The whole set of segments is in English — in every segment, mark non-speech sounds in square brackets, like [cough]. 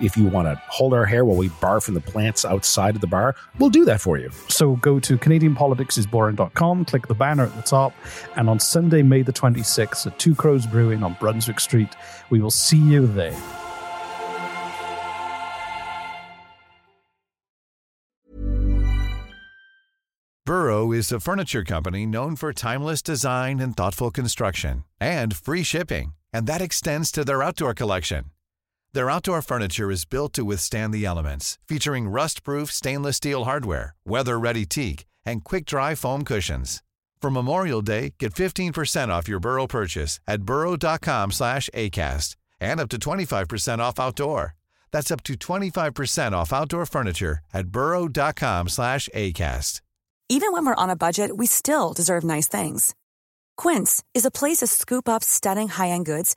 If you want to hold our hair while we barf from the plants outside of the bar, we'll do that for you. So go to CanadianPoliticsIsBoring.com, click the banner at the top, and on Sunday, May the 26th at Two Crows Brewing on Brunswick Street, we will see you there. Burrow is a furniture company known for timeless design and thoughtful construction and free shipping, and that extends to their outdoor collection. Their outdoor furniture is built to withstand the elements, featuring rust-proof stainless steel hardware, weather-ready teak, and quick-dry foam cushions. For Memorial Day, get 15% off your Burrow purchase at burrow.com slash ACAST and up to 25% off outdoor. That's up to 25% off outdoor furniture at burrow.com slash ACAST. Even when we're on a budget, we still deserve nice things. Quince is a place to scoop up stunning high-end goods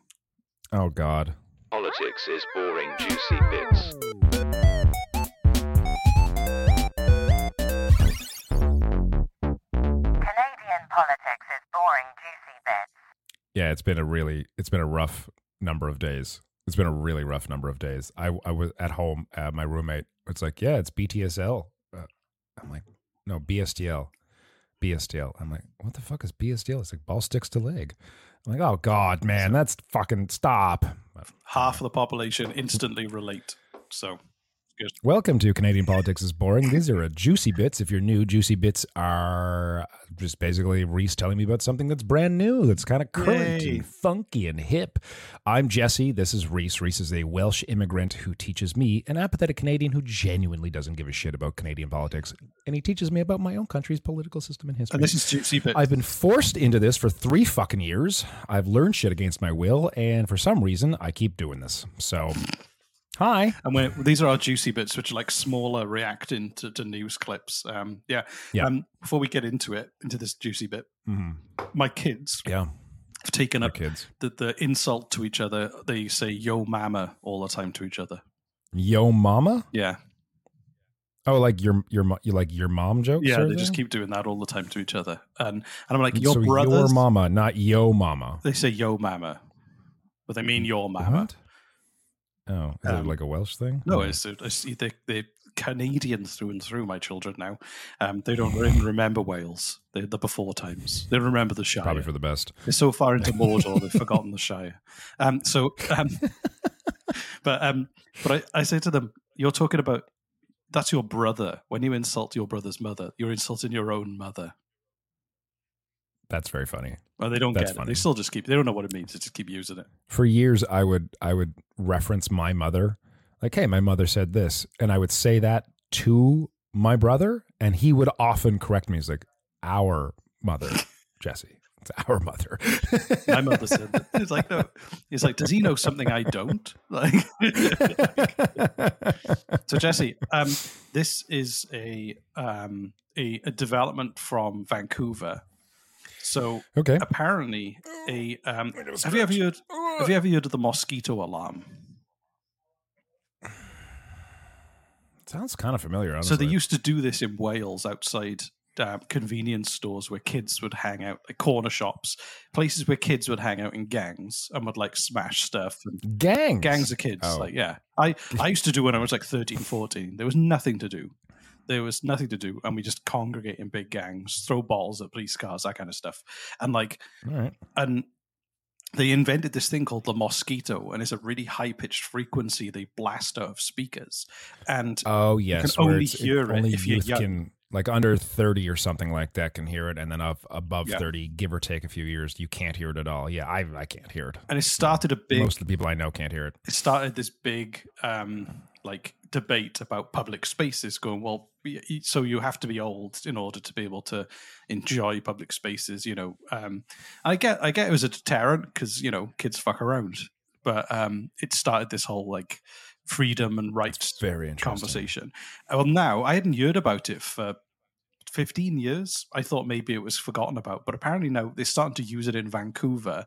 Oh, God. Politics is boring, juicy bits. Canadian politics is boring, juicy bits. Yeah, it's been a really, it's been a rough number of days. It's been a really rough number of days. I, I was at home. Uh, my roommate, it's like, yeah, it's BTSL. Uh, I'm like, no, BSTL. BSTL. I'm like, what the fuck is BSTL? It's like ball sticks to leg. I'm like, oh God, man, that's fucking stop. Half of the population instantly relate. So, good. Welcome to Canadian Politics is Boring. These are a juicy bits. If you're new, juicy bits are just basically Reese telling me about something that's brand new, that's kind of current Yay. and funky and hip. I'm Jesse. This is Reese. Reese is a Welsh immigrant who teaches me, an apathetic Canadian who genuinely doesn't give a shit about Canadian politics. And he teaches me about my own country's political system and history. And this is juicy bits. I've been forced into this for three fucking years. I've learned shit against my will, and for some reason, I keep doing this. So, hi. And we're, these are our juicy bits, which are like smaller reacting to, to news clips. Um, yeah. Yeah. Um, before we get into it, into this juicy bit, Mhm. my kids Yeah, have taken up kids. the, the insult to each other. They say "yo mama" all the time to each other. Yo, mama. Yeah, Oh, like your your you like your mom jokes? yeah. They just keep doing that all the time to each other. And and I'm like, your so brothers. your mama, not yo mama. They say "yo mama," but they mean your mama. What? Oh, is Um, it like a Welsh thing? No, it's, it's they, they're Canadian through and through. My children now, um, they don't even [laughs] remember Wales. The before times. They remember the Shire. probably for the best. They're so far into [laughs] Mordor they've forgotten the Shire. Um, so, um, [laughs] but um, but I, I say to them, "You're talking about that's your brother. When you insult your brother's mother, you're insulting your own mother." That's very funny. Well, they don't That's get it. funny. They still just keep. They don't know what it means. They just keep using it. For years, I would I would reference my mother, like, "Hey, my mother said this," and I would say that to my brother, and he would often correct me. He's like, "Our mother, [laughs] Jesse." It's our mother. My mother said, that. "He's like, no." He's like, "Does he know something I don't?" [laughs] Like, [laughs] so Jesse, um, this is a um a, a development from Vancouver. So okay. apparently, a um, have you ever heard have you ever heard of the mosquito alarm? Sounds kind of familiar. So they used to do this in Wales outside uh, convenience stores where kids would hang out, like corner shops, places where kids would hang out in gangs and would like smash stuff and Gangs. gangs of kids. Oh. Like, yeah, I I used to do when I was like 13, 14. There was nothing to do. There was nothing to do, and we just congregate in big gangs, throw balls at police cars, that kind of stuff, and like right. and they invented this thing called the mosquito, and it's a really high pitched frequency they blast out of speakers. And Oh yes, you can only hear it only if you're young. can like under thirty or something like that can hear it, and then up above Yeah. thirty, give or take a few years, you can't hear it at all. Yeah, I I can't hear it. and it started a big Most of the people I know can't hear it. it started this big um like debate about public spaces going well so you have to be old in order to be able to enjoy public spaces you know um i get i get it was a deterrent because you know kids fuck around but um it started this whole like freedom and rights Very conversation. Well now i hadn't heard about it for 15 years. I thought maybe it was forgotten about but apparently now they're starting to use it in vancouver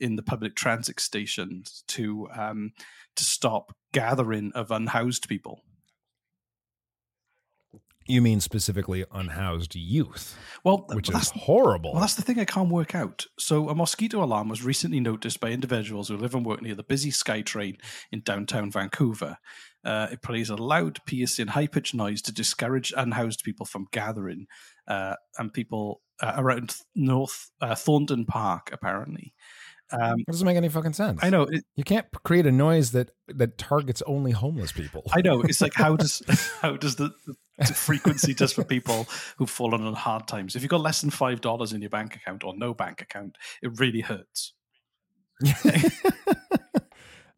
in the public transit stations to um, to stop gathering of unhoused people. You mean specifically unhoused youth, Well, which is horrible. well, that's the thing I can't work out. So, a mosquito alarm was recently noticed by individuals who live and work near the busy SkyTrain in downtown Vancouver. Uh, it plays a loud, piercing, high pitched noise to discourage unhoused people from gathering, uh, and people uh, around North uh, Thornton Park, apparently. Um, It doesn't make any fucking sense. I know it, You can't create a noise that that targets only homeless people. I know. It's like how does [laughs] how does the, the frequency just for people who've fallen on hard times? If you've got less than five dollars in your bank account or no bank account, it really hurts. [laughs]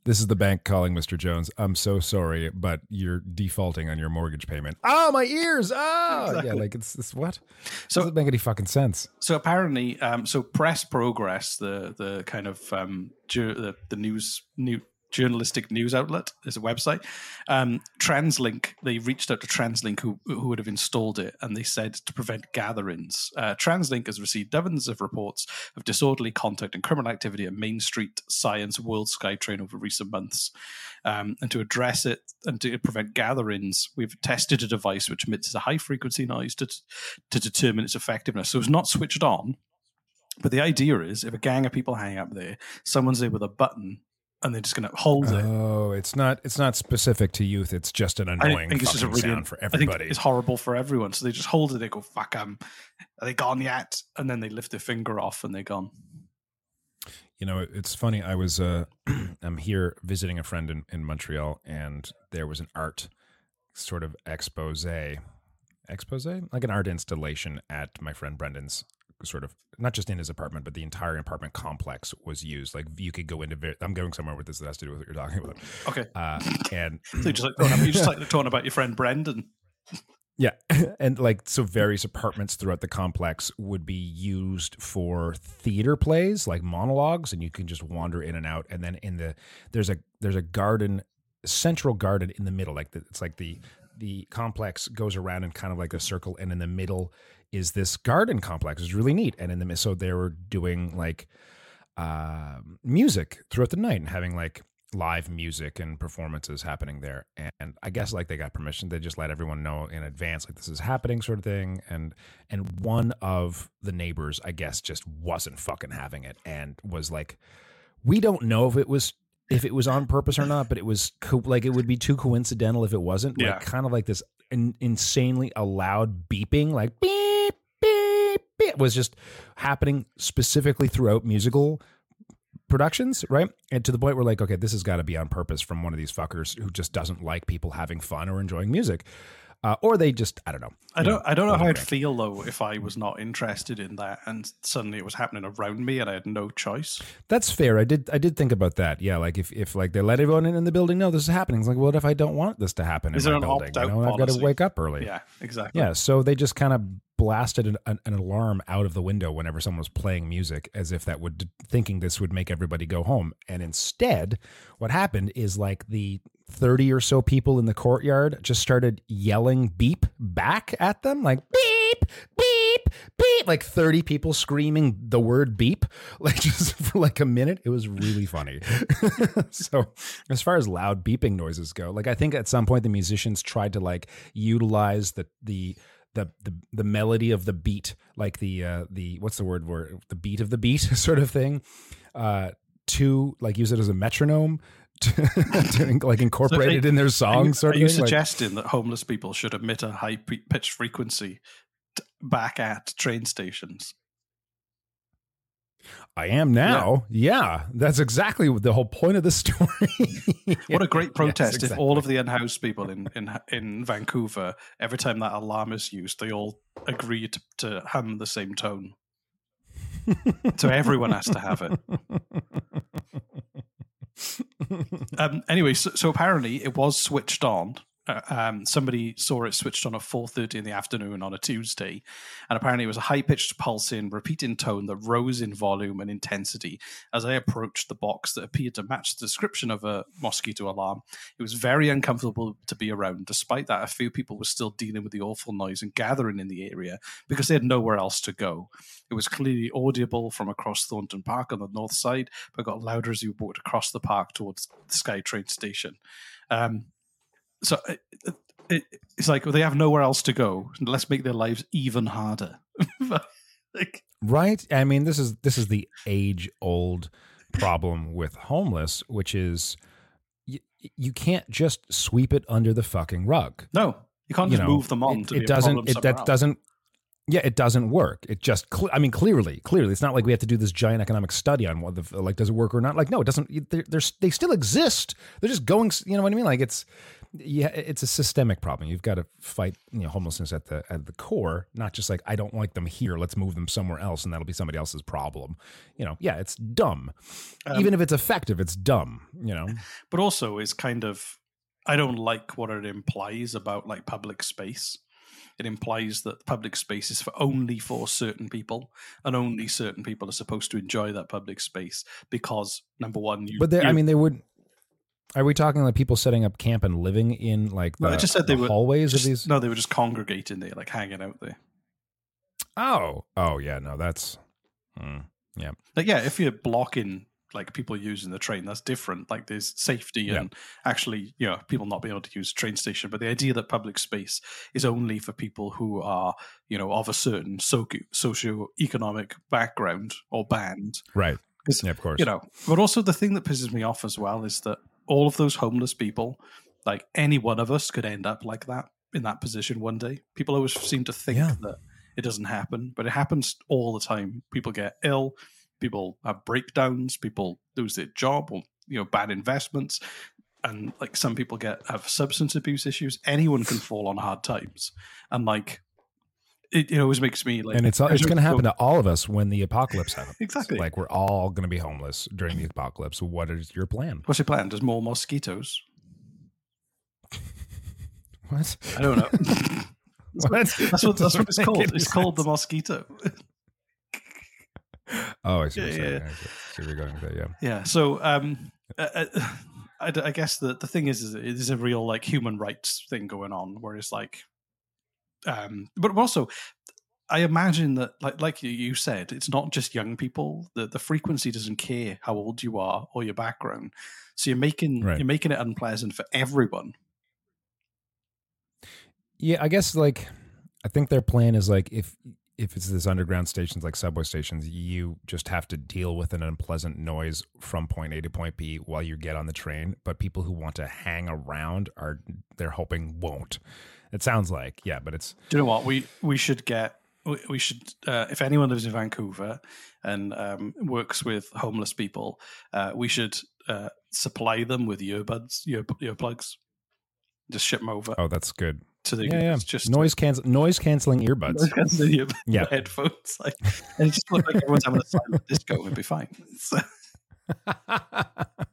this is the bank calling Mr. Jones. I'm so sorry, but you're defaulting on your mortgage payment. Oh, my ears! Oh, Exactly. yeah. Like it's, it's what? So- doesn't make any fucking sense. So apparently, um, so Press Progress, the the kind of um, ju- the, the news new journalistic news outlet, is a website. Um, TransLink, they reached out to TransLink, who who would have installed it, and they said to prevent gatherings. Uh, TransLink has received dozens of reports of disorderly conduct and criminal activity at Main Street Science World Skytrain over recent months. Um, and to address it and to prevent gatherings, we've tested a device which emits a high frequency noise to to determine its effectiveness. So it's not switched on, but the idea is if a gang of people hang up there, someone's there with a button and they're just going to hold it. Oh, it's not. It's not specific to youth. It's just an I annoying think it's just a really, sound for I think everybody. it's horrible for everyone. So they just hold it. They go, "Fuck them." Are they gone yet? And then they lift their finger off and they're gone. You know, it's funny. I was uh, [clears throat] I'm here visiting a friend in, in Montreal, and there was an art sort of expose, expose, like an art installation at my friend Brendan's. Sort of not just in his apartment, but the entire apartment complex was used. Like you could go into. I'm going somewhere with this that has to do with what you're talking about. Okay. Uh, and [laughs] So you just like you just like talking about your friend Brendan. Yeah. [laughs] And like, so various apartments throughout the complex would be used for theater plays, like monologues, and you can just wander in and out. And then in the, there's a, there's a garden, central garden in the middle. Like the, it's like the, the complex goes around in kind of like a circle. And in the middle is this garden complex. It's really neat. And in the, so they were doing like, uh, music throughout the night and having like live music and performances happening there. And I guess like they got permission, they just let everyone know in advance like this is happening, sort of thing. And and one of the neighbors, I guess, just wasn't fucking having it and was like, we don't know if it was if it was on purpose or not, but it was co- like it would be too coincidental if it wasn't. Yeah. Like kind of like this in, insanely a loud beeping, like beep, was just happening specifically throughout musical productions, right? And to the point where like, okay, this has got to be on purpose from one of these fuckers who just doesn't like people having fun or enjoying music. Uh, or they just, I don't know. I don't. I don't know how I'd feel though if I was not interested in that, and suddenly it was happening around me, and I had no choice. That's fair. I did. I did think about that. Yeah, like if, if like they let everyone in, in the building know this is happening. It's like, what if I don't want this to happen Is in my building? You know, I've got to wake up early. Yeah, exactly. Yeah, so they just kind of blasted an, an, an alarm out of the window whenever someone was playing music, as if that would, thinking this would make everybody go home. And instead, what happened is like the 30 or so people in the courtyard just started yelling beep back at them, like beep, beep, beep, like 30 people screaming the word beep, [laughs] like just for like a minute. It was really funny. [laughs] so, as far as loud beeping noises go, like I think at some point the musicians tried to like utilize the, the, the the the melody of the beat, like the uh, the what's the word word the beat of the beat [laughs] sort of thing, uh, to like use it as a metronome. [laughs] To like incorporate it in their Are you, songs, are you thing. Like- suggesting that homeless people should emit a high pitched frequency t- back at train stations? I am now. Yeah. that's exactly the whole point of the [laughs] story. What a great [laughs] Yes, protest if all of the unhoused people in, in in Vancouver, every time that alarm is used, they all agree to, to hum the same tone. so everyone has to have it. Um, anyway, so, so apparently it was switched on. Uh, um, somebody saw it switched on at 4.30 in the afternoon on a Tuesday. And apparently it was a high-pitched pulsing, repeating tone that rose in volume and intensity as I approached the box that appeared to match the description of a mosquito alarm. It was very uncomfortable to be around. Despite that, a few people were still dealing with the awful noise and gathering in the area because they had nowhere else to go. It was clearly audible from across Thornton Park on the north side, but got louder as you walked across the park towards the SkyTrain station. Um, so it, it, it's like well, they have nowhere else to go. Let's make their lives even harder. [laughs] like, right i mean this is this is the age old problem with homeless which is you, you can't just sweep it under the fucking rug no, you can't you just know, move them on. it, to it doesn't it that else. doesn't yeah it doesn't work it just cle i mean clearly clearly it's not like we have to do this giant economic study on what the like does it work or not like no it doesn't they're, they're they still exist they're just going you know what i mean like it's yeah it's a systemic problem you've got to fight you know homelessness at the at the core not just like i don't like them here let's move them somewhere else and that'll be somebody else's problem you know yeah it's dumb Um, even if it's effective it's dumb you know [laughs] but also it's kind of I don't like what it implies about like public space. It implies that public space is for only for certain people, and only certain people are supposed to enjoy that public space because number one, you. but they i mean they would are we talking like people setting up camp and living in like the, No, I just said they the were hallways just- of these No, they were just congregating there, like hanging out there. Oh, oh yeah, no, that's mm, yeah, Like, yeah, if you're blocking like people using the train, that's different. Like, there's safety Yeah. and actually, you know, people not being able to use train station. But the idea that public space is only for people who are, you know, of a certain socio socioeconomic background or band, right. Yeah, of course. you know. But also, the thing that pisses me off as well is that all of those homeless people, like any one of us, could end up like that in that position one day. People always seem to think Yeah. that it doesn't happen, but it happens all the time. People get ill, people have breakdowns, people lose their job, or you know, bad investments. And like some people get have substance abuse issues. Anyone can fall on hard times, and like it, it always makes me like. and it's it's going to happen to all of us when the apocalypse happens. [laughs] Exactly. Like we're all going to be homeless during the apocalypse. What is your plan? What's your plan? There's more mosquitoes. [laughs] What? I don't know. [laughs] what? That's what that's what it's called. It's called the mosquito. Oh, I see. what Yeah, you're saying. yeah. I see where you're going with that. Yeah. Yeah. So, um, uh, uh, [sighs] I, I guess the the thing is, is it is a real like human rights thing going on, where it's like, um, but also. I imagine that, like like you- said, it's not just young people. The the frequency doesn't care how old you are or your background. So you're making Right. you're making it unpleasant for everyone. Yeah, I guess like I think their plan is like if if it's this underground stations like subway stations, you just have to deal with an unpleasant noise from point A to point B while you get on the train. But people who want to hang around are they're hoping won't. It sounds like yeah, but it's Do you know what we we should get? we- We should, uh, if anyone lives in Vancouver and um, works with homeless people, uh, we should uh, supply them with earbuds, ear, earplugs. Just ship them over oh that's good. to the Yeah, yeah. it's just noise cancel noise canceling earbuds. [laughs] Yeah. headphones, like, and it just look like everyone's having a silent disco. It'd be fine. [laughs] So, [laughs]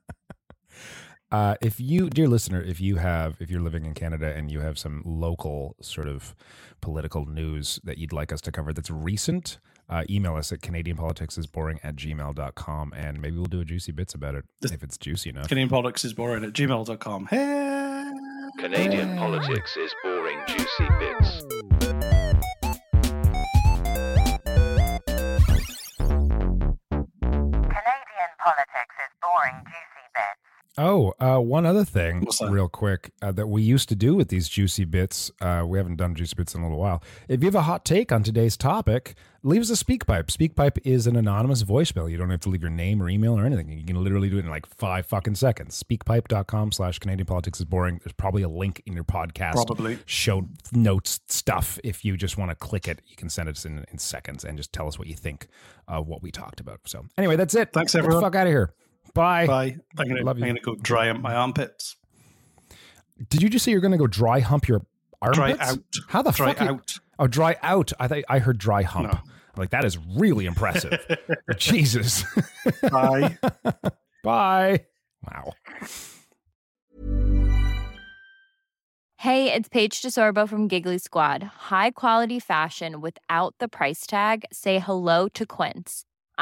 uh, if you, dear listener, if you have, if you're living in Canada and you have some local sort of political news that you'd like us to cover that's recent, uh, email us at CanadianPoliticsIsBoring at gmail.com and maybe we'll do a juicy bits about it This- if it's juicy enough. Canadian politics is boring at gmail.com. Hey. Canadian politics is boring juicy bits. Oh, uh, one other thing, real quick, uh, that we used to do with these juicy bits. Uh, we haven't done juicy bits in a little while. If you have a hot take on today's topic, leave us a speak pipe. Speak pipe is an anonymous voicemail. You don't have to leave your name or email or anything. You can literally do it in like five fucking seconds. Speakpipe.com slash Canadian politics is boring. There's probably a link in your podcast Probably. show notes stuff. If you just want to click it, you can send it in, in seconds and just tell us what you think of what we talked about. So anyway, that's it. Thanks, Get the everyone. fuck out of here. Bye. Bye. I'm gonna, Love I'm gonna go dry up my armpits. Did you just say you're going to go dry hump your armpits? Dry out. How the Dry fuck? you- out. oh, dry out. I thought I heard dry hump. No. Like that is really impressive. [laughs] Jesus. Bye. [laughs] Bye. Wow. Hey, it's Paige DeSorbo from Giggly Squad. High quality fashion without the price tag. Say hello to Quince.